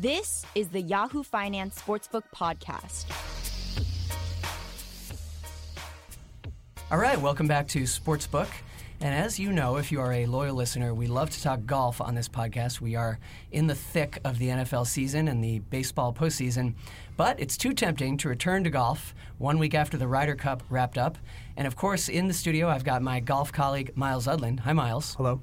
This is the Yahoo Finance Sportsbook Podcast. All right, welcome back to Sportsbook. And as you know, if you are a loyal listener, we love to talk golf on this podcast. We are in the thick of the NFL season and the baseball postseason, but it's too tempting to return to golf one week after the Ryder Cup wrapped up. And of course, in the studio, I've got my golf colleague, Myles Udland. Hi, Myles. Hello.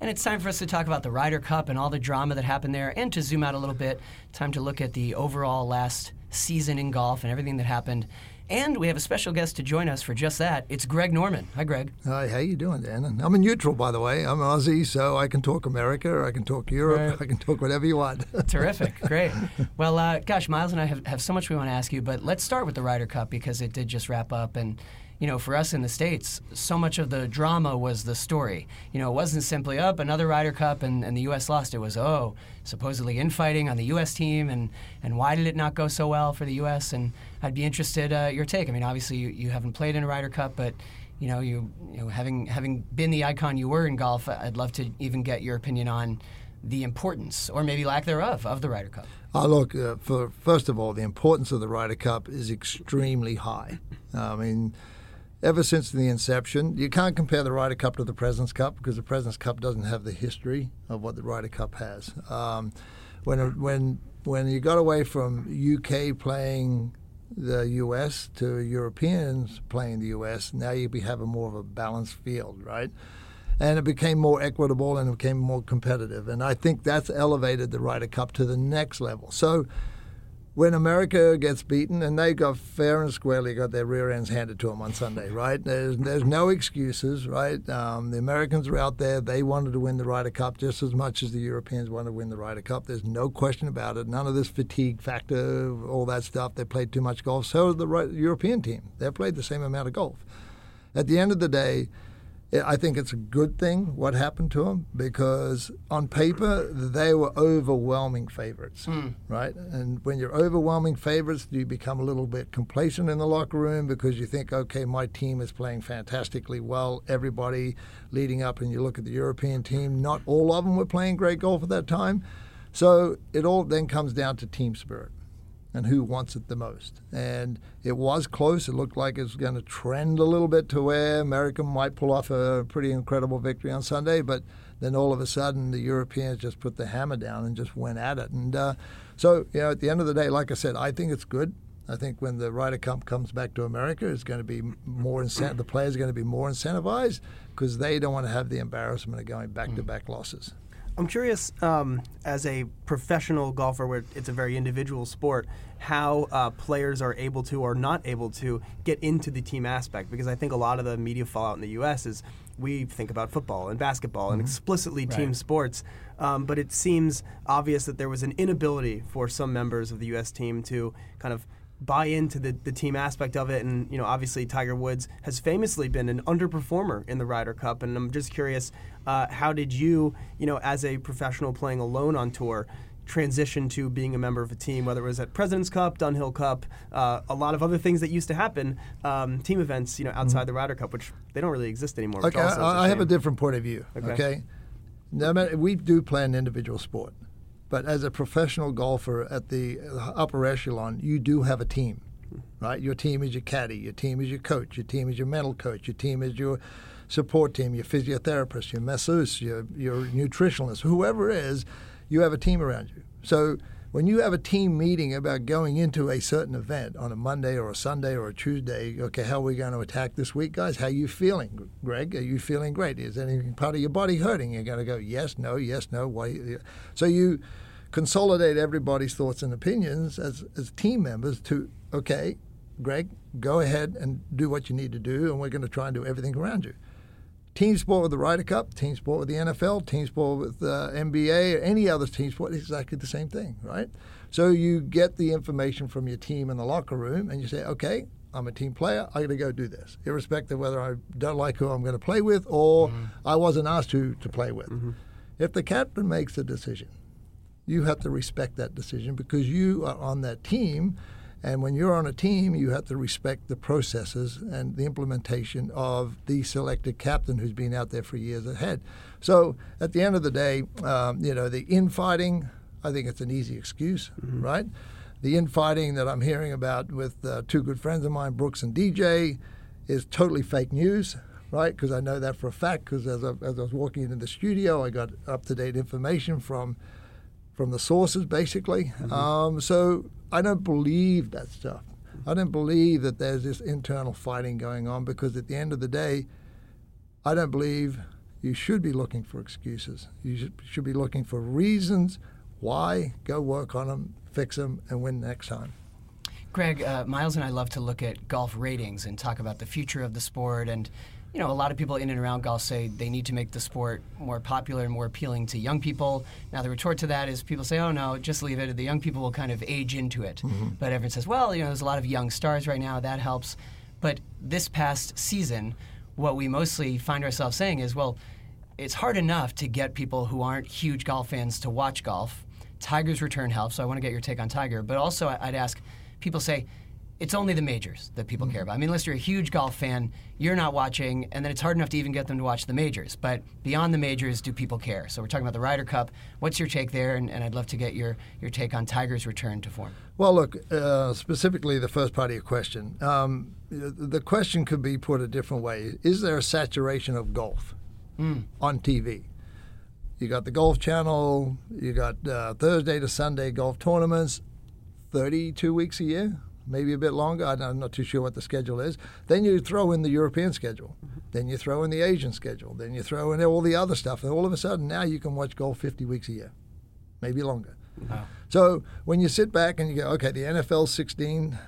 And it's time for us to talk about the Ryder Cup and all the drama that happened there, and to zoom out a little bit, time to look at the overall last season in golf and everything that happened. And we have a special guest to join us for just that. It's Greg Norman. Hi, Greg. Hi, how you doing, Dan? I'm a neutral, by the way. I'm Aussie, so I can talk America, or I can talk Europe, right. I can talk whatever you want. Terrific, great. Well, uh, gosh, Myles and I have, have so much we want to ask you, but let's start with the Ryder Cup because it did just wrap up, and you know, for us in the States, so much of the drama was the story. You know, it wasn't simply up oh, another Ryder Cup and, and the U.S. lost. It was, oh, supposedly infighting on the U.S. team and, and why did it not go so well for the U.S.? And I'd be interested uh, your take. I mean, obviously you, you haven't played in a Ryder Cup, but you know, you, you know, having having been the icon you were in golf, I'd love to even get your opinion on the importance or maybe lack thereof of the Ryder Cup. Uh, look, uh, for first of all, the importance of the Ryder Cup is extremely high. I mean ever since the inception. You can't compare the Ryder Cup to the President's Cup because the President's Cup doesn't have the history of what the Ryder Cup has. Um, when when when you got away from UK playing the U.S. to Europeans playing the U.S., now you be having more of a balanced field, right? And it became more equitable and it became more competitive. And I think that's elevated the Ryder Cup to the next level. So when America gets beaten, and they got fair and squarely got their rear ends handed to them on Sunday, right? There's there's no excuses, right? Um, the Americans were out there; they wanted to win the Ryder Cup just as much as the Europeans wanted to win the Ryder Cup. There's no question about it. None of this fatigue factor, all that stuff. They played too much golf. So did the European team. They played the same amount of golf. At the end of the day I think it's a good thing what happened to them because on paper they were overwhelming favorites, mm. right? And when you're overwhelming favorites, you become a little bit complacent in the locker room because you think, okay, my team is playing fantastically well. Everybody leading up, and you look at the European team, not all of them were playing great golf at that time. So it all then comes down to team spirit and who wants it the most. And it was close. It looked like it was going to trend a little bit to where America might pull off a pretty incredible victory on Sunday, but then all of a sudden the Europeans just put the hammer down and just went at it. And uh, so, you know, at the end of the day, like I said, I think it's good. I think when the Ryder Cup comes back to America, it's going to be more incent- the players are going to be more incentivized because they don't want to have the embarrassment of going back to back losses. I'm curious, um, as a professional golfer, where it's a very individual sport, how uh, players are able to or not able to get into the team aspect. Because I think a lot of the media fallout in the U.S. is we think about football and basketball mm-hmm. and explicitly right. team sports, um, but it seems obvious that there was an inability for some members of the U.S. team to kind of buy into the, the team aspect of it. And, you know, obviously Tiger Woods has famously been an underperformer in the Ryder Cup. And I'm just curious, uh, how did you, you know, as a professional playing alone on tour, transition to being a member of a team, whether it was at President's Cup, Dunhill Cup, uh, a lot of other things that used to happen, um, team events, you know, outside mm-hmm. the Ryder Cup, which they don't really exist anymore. Okay, I, I have a different point of view. Okay, okay? No we do play an individual sport. But as a professional golfer at the upper echelon, you do have a team, right? Your team is your caddy, your team is your coach, your team is your mental coach, your team is your support team, your physiotherapist, your masseuse, your, your nutritionist, whoever it is, you have a team around you. So when you have a team meeting about going into a certain event on a Monday or a Sunday or a Tuesday, okay, how are we going to attack this week, guys? How are you feeling, Greg? Are you feeling great? Is any part of your body hurting? You're going to go yes, no, yes, no. Why? So you consolidate everybody's thoughts and opinions as, as team members to okay, Greg, go ahead and do what you need to do, and we're going to try and do everything around you team sport with the Ryder Cup, team sport with the NFL, team sport with the NBA, or any other team sport is exactly the same thing, right? So you get the information from your team in the locker room, and you say, okay, I'm a team player. I got to go do this, irrespective of whether I don't like who I'm going to play with or mm-hmm. I wasn't asked to to play with. Mm-hmm. If the captain makes a decision, you have to respect that decision because you are on that team and when you're on a team, you have to respect the processes and the implementation of the selected captain who's been out there for years ahead. So at the end of the day, um, you know, the infighting, I think it's an easy excuse, right? The infighting that I'm hearing about with uh, two good friends of mine, Brooks and DJ, is totally fake news, right? Because I know that for a fact. Because as, I- as I was walking into the studio, I got up to date information from from the sources, basically. Um, so I don't believe that stuff. I don't believe that there's this internal fighting going on because at the end of the day, I don't believe you should be looking for excuses. You should, be looking for reasons why, go work on them, fix them, and win next time. Greg, uh, Myles and I love to look at golf ratings and talk about the future of the sport. And, you know, a lot of people in and around golf say they need to make the sport more popular and more appealing to young people. Now, the retort to that is people say, oh, no, just leave it. The young people will kind of age into it. Mm-hmm. But everyone says, well, you know, there's a lot of young stars right now. That helps. But this past season, what we mostly find ourselves saying is, well, it's hard enough to get people who aren't huge golf fans to watch golf. Tiger's return helps, so I want to get your take on Tiger. But also, I'd ask people say, it's only the majors that people care about. I mean, unless you're a huge golf fan, you're not watching, and then it's hard enough to even get them to watch the majors. But beyond the majors, do people care? So we're talking about the Ryder Cup. What's your take there? And, and I'd love to get your, your take on Tiger's return to form. Well, look, uh, specifically the first part of your question. Um, the question could be put a different way. Is there a saturation of golf on TV? You got the Golf Channel, you got uh, Thursday to Sunday golf tournaments, 32 weeks a year, maybe a bit longer. I don't- I'm not too sure what the schedule is. Then you throw in the European schedule. Then you throw in the Asian schedule. Then you throw in all the other stuff. And all of a sudden, now you can watch golf 50 weeks a year, maybe longer. Wow. So when you sit back and you go, okay, the NFL 16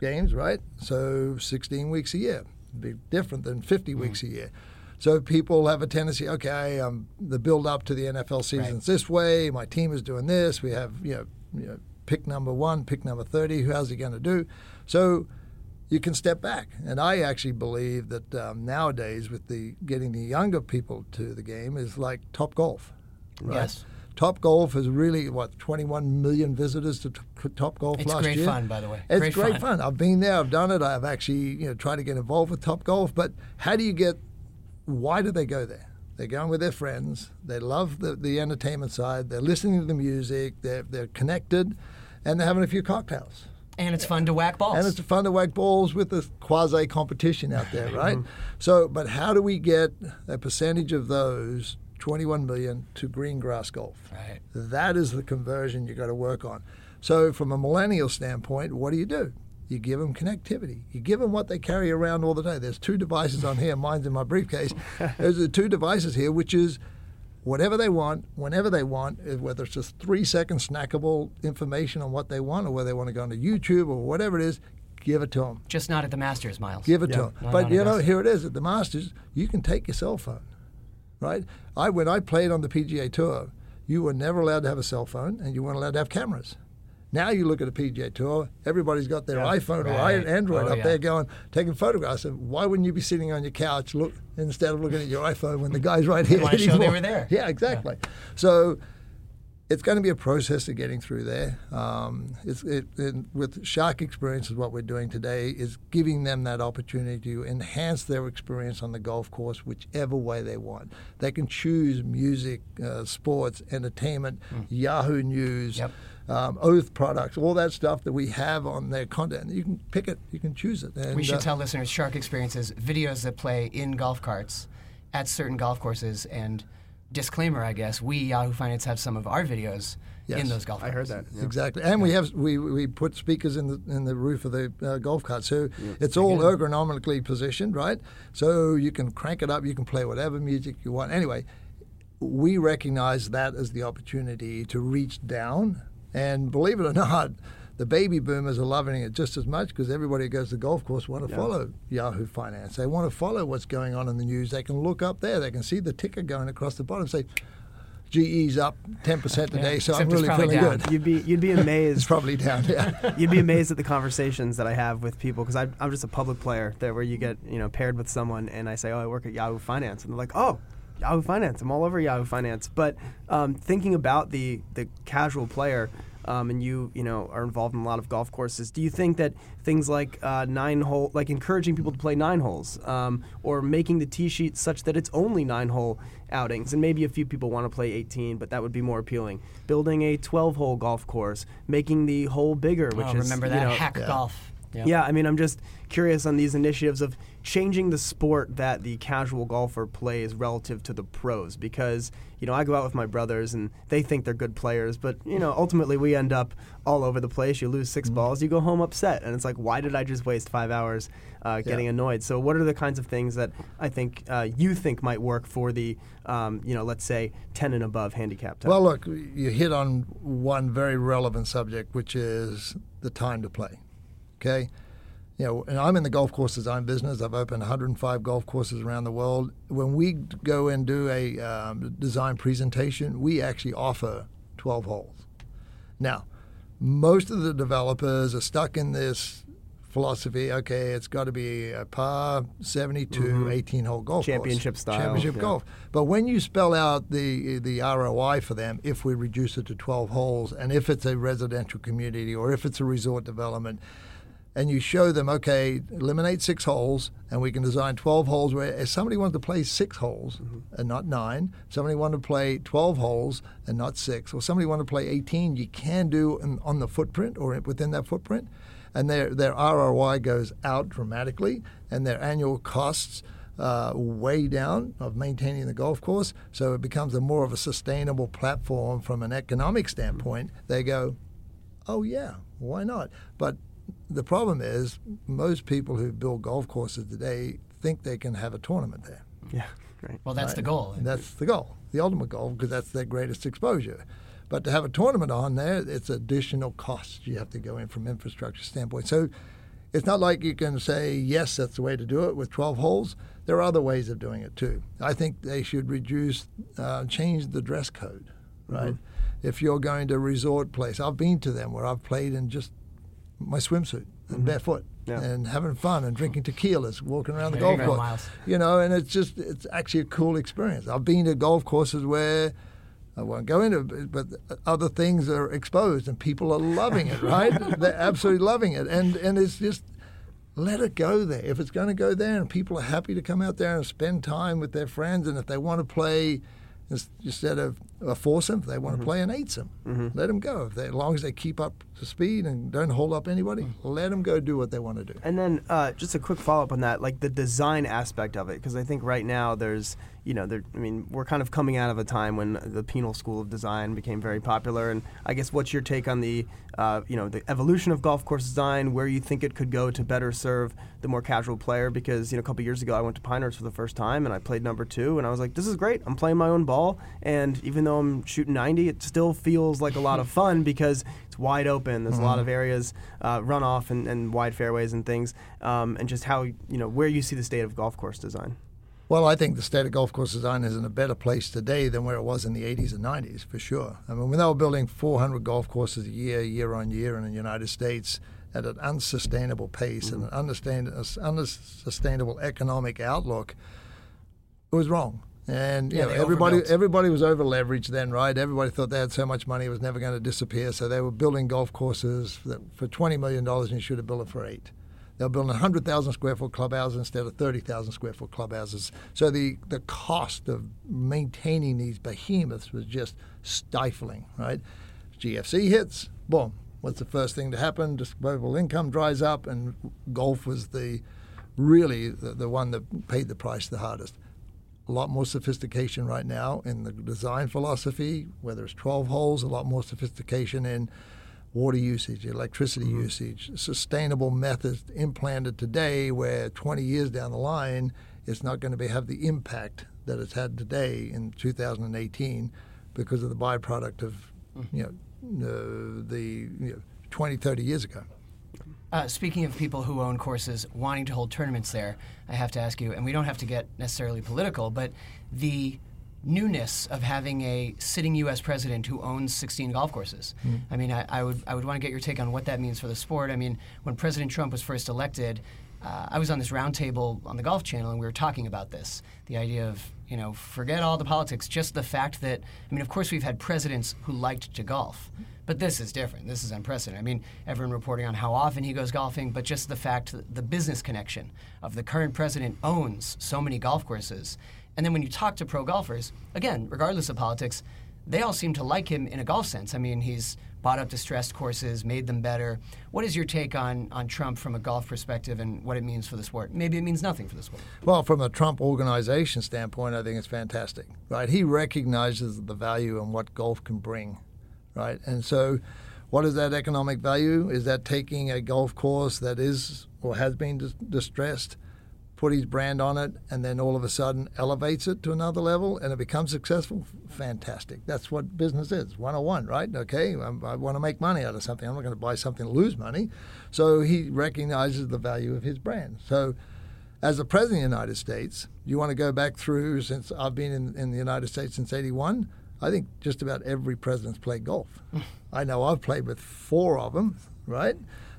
games, right? So 16 weeks a year, be different than 50 weeks a year. So people have a tendency, okay, um, the build up to the NFL season's this way. My team is doing this. We have, you know, you know pick number one, pick number 30. How's he going to do? So you can step back. And I actually believe that um, nowadays, with the getting the younger people to the game, is like top golf. Right? Yes. Top Golf has really what 21 million visitors to Top Golf It's last great year. fun, by the way. It's Great great, fun. fun. I've been there. I've done it. I've actually you know tried to get involved with Top Golf. But how do you get? Why do they go there? They're going with their friends. They love the, the entertainment side. They're listening to the music. They're they're connected, and they're having a few cocktails. And it's fun to whack balls. And it's fun to whack balls with the quasi competition out there, right? so, but how do we get a percentage of those 21 million to green grass golf? Right. That is the conversion you got to work on. So, from a millennial standpoint, what do you do? You give them connectivity. You give them what they carry around all the day. There's two devices on here. Mine's in my briefcase. There's the two devices here, which is whatever they want, whenever they want, eh, whether it's just three second snackable information on what they want or whether they want to go onto YouTube or whatever it is, give it to them. Just not at the Masters, Myles. Give it to them. Not but on you know, Augusta. here it is at the Masters. You can take your cell phone, right? I when I played on the PGA Tour, you were never allowed to have a cell phone, and you weren't allowed to have cameras. Now you look at a PGA Tour, everybody's got their Yeah. iPhone or Android Oh, up yeah. there going taking photographs. And why wouldn't you be sitting on your couch look instead of looking at your iPhone when the guy's right here? wanna show they were there. Yeah, exactly. So it's going to be a process of getting through there. Um, it's, it, and with Shark Experience, is what we're doing today, is giving them that opportunity to enhance their experience on the golf course, whichever way they want. They can choose music, uh, sports, entertainment, Yahoo News. Yep. Um, Oath products, all that stuff that we have on their content. You can pick it, you can choose it. And, We should uh, tell listeners Shark Experiences videos that play in golf carts at certain golf courses. And disclaimer, I guess, we Yahoo Finance have some of our videos in those golf carts. I heard that. yeah. Exactly, and we have we, we put speakers in the in the roof of the uh, golf cart, so it's all ergonomically positioned, right? So you can crank it up, you can play whatever music you want. Anyway, we recognize that as the opportunity to reach down, and believe it or not. The baby boomers are loving it just as much because everybody who goes to the golf course want to Yeah. follow Yahoo Finance. They want to follow what's going on in the news. They can look up there. They can see the ticker going across the bottom. Say, GE's up 10% today, Yeah, so except I'm really feeling down. good. You'd be you'd be amazed. It's amazed. probably down. Yeah. You'd be amazed at the conversations that I have with people because I'm just a public player that where you get you know paired with someone and I say oh I work at Yahoo Finance and they're like oh Yahoo Finance I'm all over Yahoo Finance but um, thinking about the the casual player um, and you you know are involved in a lot of golf courses. Do you think that things like uh, nine hole, like encouraging people to play nine holes, um, or making the tee sheet such that it's only nine hole outings, and maybe a few people want to play 18, but that would be more appealing. Building a 12 hole golf course, making the hole bigger, which oh, is remember you that know, hack Yeah. golf. Yep. yeah, I mean, I'm just curious on these initiatives of changing the sport that the casual golfer plays relative to the pros. Because, you know, I go out with my brothers and they think they're good players, but, you know, ultimately we end up all over the place. You lose 6 balls, you go home upset. And it's like, why did I just waste five hours uh, getting Yeah. annoyed? So, what are the kinds of things that I think uh, you think might work for the, um, you know, let's say 10 and above handicap type? Well, look, you hit on one very relevant subject, which is the time to play. Okay, you know, and I'm in the golf course design business. I've opened 105 golf courses around the world. When we go and do a um, design presentation, we actually offer 12 holes. Now, most of the developers are stuck in this philosophy. Okay, it's got to be a par 72, 18 hole golf course. Championship style, Championship yeah. golf. But when you spell out the the ROI for them, if we reduce it to 12 holes, and if it's a residential community or if it's a resort development, and you show them, okay, eliminate six holes, and we can design 12 holes where if somebody wants to play six holes and not nine, somebody wanted to play 12 holes and not six, or somebody wanted to play 18, you can do in, on the footprint or within that footprint. And their, their ROI goes out dramatically, and their annual costs uh, way down of maintaining the golf course. So it becomes a more of a sustainable platform from an economic standpoint. They go, oh yeah, why not? But the problem is most people who build golf courses today think they can have a tournament there. yeah, right. Well, that's the goal. And that's the goal, the ultimate goal, because that's their greatest exposure. But to have a tournament on there, it's additional costs you have to go in from infrastructure standpoint. So it's not like you can say yes, that's the way to do it with 12 holes. There are other ways of doing it too. I think they should reduce, uh, change the dress code, right? If you're going to a resort place, I've been to them where I've played in just my swimsuit and mm-hmm. barefoot Yeah. and having fun and drinking tequilas, walking around the golf course. Myles. You know, and it's just it's actually a cool experience. I've been to golf courses where I won't go into, it, but other things are exposed and people are loving it. Right? They're absolutely loving it, and and it's just let it go there. If it's going to go there, and people are happy to come out there and spend time with their friends, and if they want to play. Ins- Instead of a foursome, if they want to mm-hmm. play an eightsome. Mm-hmm. Let them go. If they, as long as they keep up to speed and don't hold up anybody, mm-hmm. let them go do what they want to do. And then uh, just a quick follow up on that, like the design aspect of it, because I think right now there's, you know, I mean, we're kind of coming out of a time when the penal school of design became very popular. And I guess what's your take on the, uh, you know, the evolution of golf course design, where you think it could go to better serve the more casual player? Because you know, a couple years ago I went to Pinehurst for the first time and I played number two, and I was like, this is great. I'm playing my own ball, and even though I'm shooting 90, it still feels like a lot of fun because it's wide open. There's a lot of areas, uh, runoff and, and wide fairways and things, um, and just how you know where you see the state of golf course design. Well, I think the state of golf course design is in a better place today than where it was in the 80s and 90s, for sure. I mean, when they were building 400 golf courses a year, year on year in the United States at an unsustainable pace and an mm-hmm. understand, unsustainable economic outlook, it was wrong. And you Yeah, know, everybody overbuilt. everybody was over leveraged then, right? Everybody thought they had so much money it was never going to disappear, so they were building golf courses that, for twenty million dollars, and you should have built it for eight. They were building hundred thousand square foot clubhouses instead of thirty thousand square foot clubhouses. So the the cost of maintaining these behemoths was just stifling, right? GFC hits, boom. What's the first thing to happen? Disposable income dries up, and golf was the really the, the one that paid the price the hardest a lot more sophistication right now in the design philosophy, whether it's 12 holes, a lot more sophistication in water usage, electricity usage, sustainable methods implanted today where 20 years down the line it's not going to be, have the impact that it's had today in 2018 because of the byproduct of you know uh, the you know, 20 30 years ago. Uh, speaking of people who own courses wanting to hold tournaments there, I have to ask you, and we don't have to get necessarily political, but the newness of having a sitting U.S. president who owns 16 golf courses. I mean, I, I would I would want to get your take on what that means for the sport. I mean, when President Trump was first elected, uh, I was on this roundtable on the Golf Channel, and we were talking about this the idea of, you know, forget all the politics, just the fact that, I mean, of course, we've had presidents who liked to golf, but this is different. This is unprecedented. I mean, everyone reporting on how often he goes golfing, but just the fact that the business connection of the current president owns so many golf courses. And then when you talk to pro golfers, again, regardless of politics, they all seem to like him in a golf sense. I mean, he's bought up distressed courses, made them better. What is your take on, on Trump from a golf perspective and what it means for the sport? Maybe it means nothing for the sport. Well, from a Trump organization standpoint, I think it's fantastic, right? He recognizes the value and what golf can bring, right? And so, what is that economic value? Is that taking a golf course that is or has been dis- distressed? Put his brand on it, and then all of a sudden elevates it to another level and it becomes successful, fantastic. That's what business is 101, right? Okay, I'm, i want to make money out of something. I'm not going to buy something to lose money. So he recognizes the value of his brand. So, as the President of the United States, you want to go back through since I've been in, in the United States since 81. I think just about every president's played golf. I know I've played with four of them, right?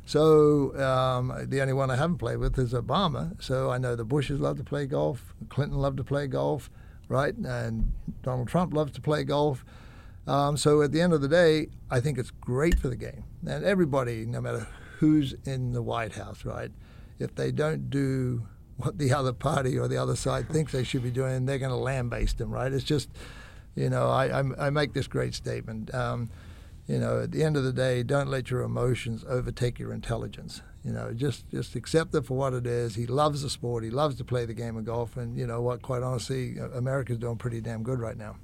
So um, the only one I haven't played with is Obama. So I know the Bushes love to play golf, Clinton loved to play golf, right? And Donald Trump loves to play golf. Um, so at the end of the day, I think it's great for the game. And everybody, no matter who's in the White House, right? If they don't do what the other party or the other side thinks they should be doing, they're going to lambaste them, right? It's just, you know, I, I, I make this great statement. Um, you know, at the end of the day, don't let your emotions overtake your intelligence. You know, just just accept it for what it is. He loves the sport. He loves to play the game of golf, and you know what? Quite honestly, America's doing pretty damn good right now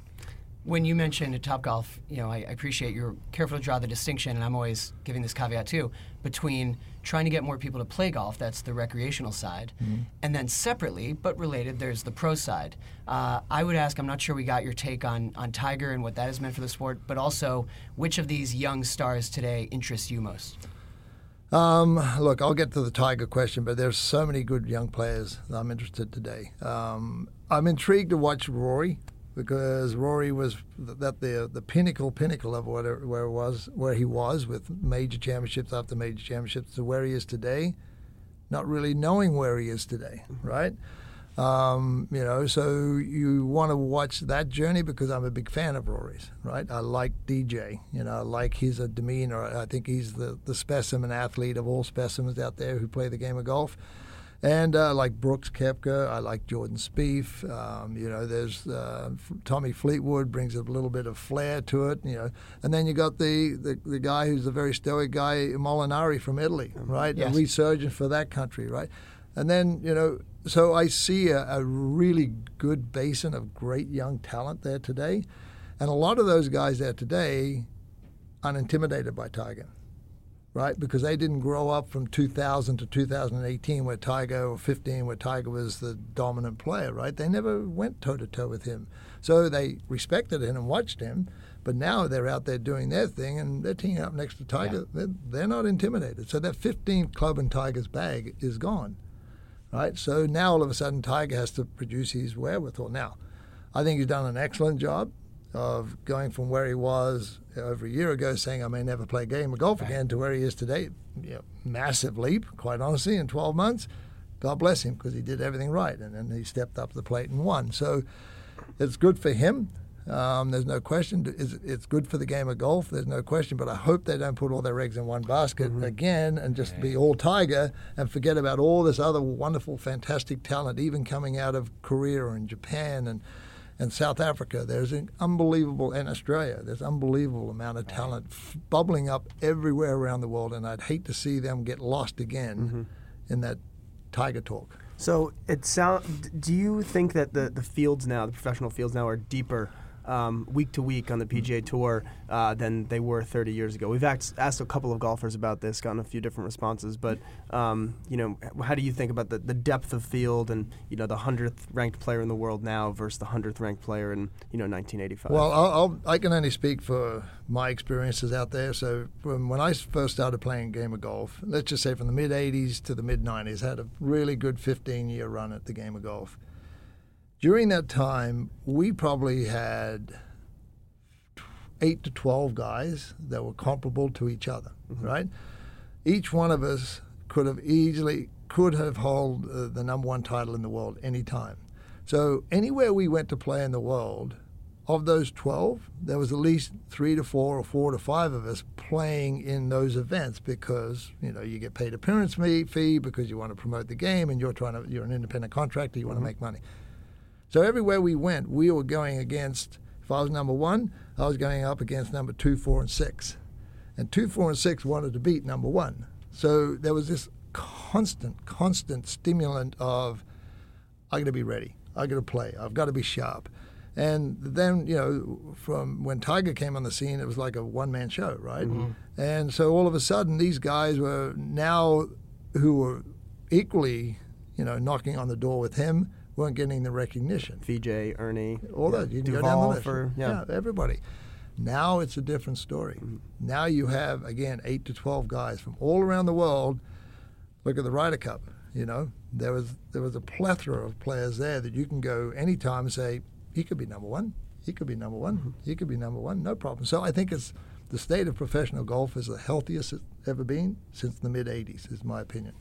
when you mentioned Top Golf, you know, I, I, appreciate you're careful to draw the distinction, and I'm always giving this caveat too, between trying to get more people to play golf, that's the recreational side, mm-hmm. and then separately, but related, there's the pro side. Uh, I would ask, I'm not sure we got your take on, on Tiger and what that has meant for the sport, but also which of these young stars today interests you most? Um, look, I'll get to the Tiger question, but there's so many good young players that I'm interested today. Um, I'm intrigued to watch Rory because Rory was at the the pinnacle pinnacle of whatever where was where he was with major championships after major championships to where he is today, not really knowing where he is today, right? Um, you know, so you want to watch that journey because I'm a big fan of Rory's, right? I like DJ, you know, I like his demeanor. I think he's the, the specimen athlete of all specimens out there who play the game of golf. And uh, like Brooks Koepka, I like Jordan Spieth. Um, you know, there's uh, Tommy Fleetwood brings a little bit of flair to it. You know, and then you got the, the, the guy who's a very stoic guy, Molinari from Italy, mm-hmm. right? Yes. A resurgence for that country, right? And then you know, so I see a, a really good basin of great young talent there today, and a lot of those guys there today, unintimidated by Tiger right? Because they didn't grow up from 2000 to 2018 where Tiger, or 15 where Tiger was the dominant player, right? They never went toe to toe with him. So they respected him and watched him, but now they're out there doing their thing and they're teaming up next to Tiger. Yeah. They're, they're not intimidated. So that 15th club in Tiger's bag is gone, right? So now all of a sudden Tiger has to produce his wherewithal. Now, I think he's done an excellent job of going from where he was over a year ago, saying I may never play a game of golf right. again, to where he is today. You know, massive leap, quite honestly, in 12 months. God bless him because he did everything right, and then he stepped up the plate and won. So it's good for him. Um, there's no question. It's, it's, good for the game of golf. There's no question. But I hope they don't put all their eggs in one basket mm-hmm. again and just be all Tiger and forget about all this other wonderful, fantastic talent, even coming out of Korea and Japan and and South Africa. There's an unbelievable, and Australia. There's unbelievable amount of talent f- bubbling up everywhere around the world, and I'd hate to see them get lost again mm-hmm. in that tiger talk. So it sound. Do you think that the the fields now, the professional fields now, are deeper um, week to week on the PGA Tour uh, than they were 30 years ago. We've asked, asked, a couple of golfers about this, gotten a few different responses, but um, you know, how do you think about the, the depth of field and you know the hundredth ranked player in the world now versus the hundredth ranked player in you know 1985? Well, I'll, I'll, i can only speak for my experiences out there. So when I first started playing a game of golf, let's just say from the mid 80s to the mid 90s, had a really good 15 year run at the game of golf during that time, we probably had eight to 12 guys that were comparable to each other, mm-hmm. right? Each one of us could have easily could have held uh, the number one title in the world anytime. So anywhere we went to play in the world, of those 12, there was at least three to four or four to five of us playing in those events because, you know, you get paid appearance fee because you want to promote the game and you're trying to, you're an independent contractor, you want Mm-hmm. to make money. So everywhere we went, we were going against, if I was number one, I was going up against number two, four, and six. And two, four, and six wanted to beat number one. So there was this constant, constant stimulant of, I got to be ready. I got to play. I've got to be sharp. And then, you know, from when Tiger came on the scene, it was like a one man show, right? Mm-hmm. And so all of a sudden, these guys were now who were equally, you know, knocking on the door with him weren't getting the recognition. VJ, Ernie, All yeah, that. You can go down the list. for yeah. everybody. Now it's a different story. Mm-hmm. Now you have, again, 8 to 12 guys from all around the world. Look at the Ryder Cup, you know. There was there was a plethora of players there that you can go anytime and say, he could be number one, he could be number one, mm-hmm. he could be number one, no problem. So I think it's the state of professional golf is the healthiest it's ever been since the mid 80s, is my opinion.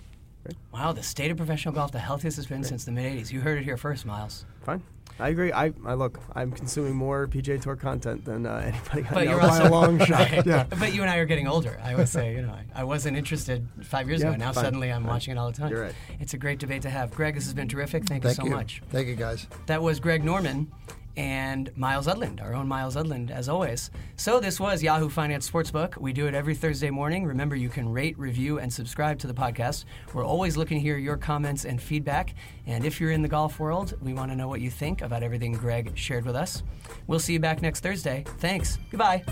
Wow, the state of professional golf, the healthiest it's been since the mid 80s. You heard it here first, Myles. Fine. I agree. I, I look. I'm consuming more PGA Tour content than uh, anybody I But know you're by a long shot. Right. Yeah. But you and I are getting older. I would say, you know, I, I wasn't interested five years Yeah, ago. Now fine, suddenly I'm fine. watching it all the time. You're right. It's a great debate to have. Greg, this has been terrific. Thank, Thank you so much. Thank you, guys. That was Greg Norman and Myles Udland, our own Myles Udland, as always. So this was Yahoo Finance Sportsbook. We do it every Thursday morning. Remember, you can rate, review, and subscribe to the podcast. We're always looking to hear your comments and feedback. And if you're in the golf world, we want to know what you think about everything Greg shared with us. We'll see you back next Thursday. Thanks. Goodbye.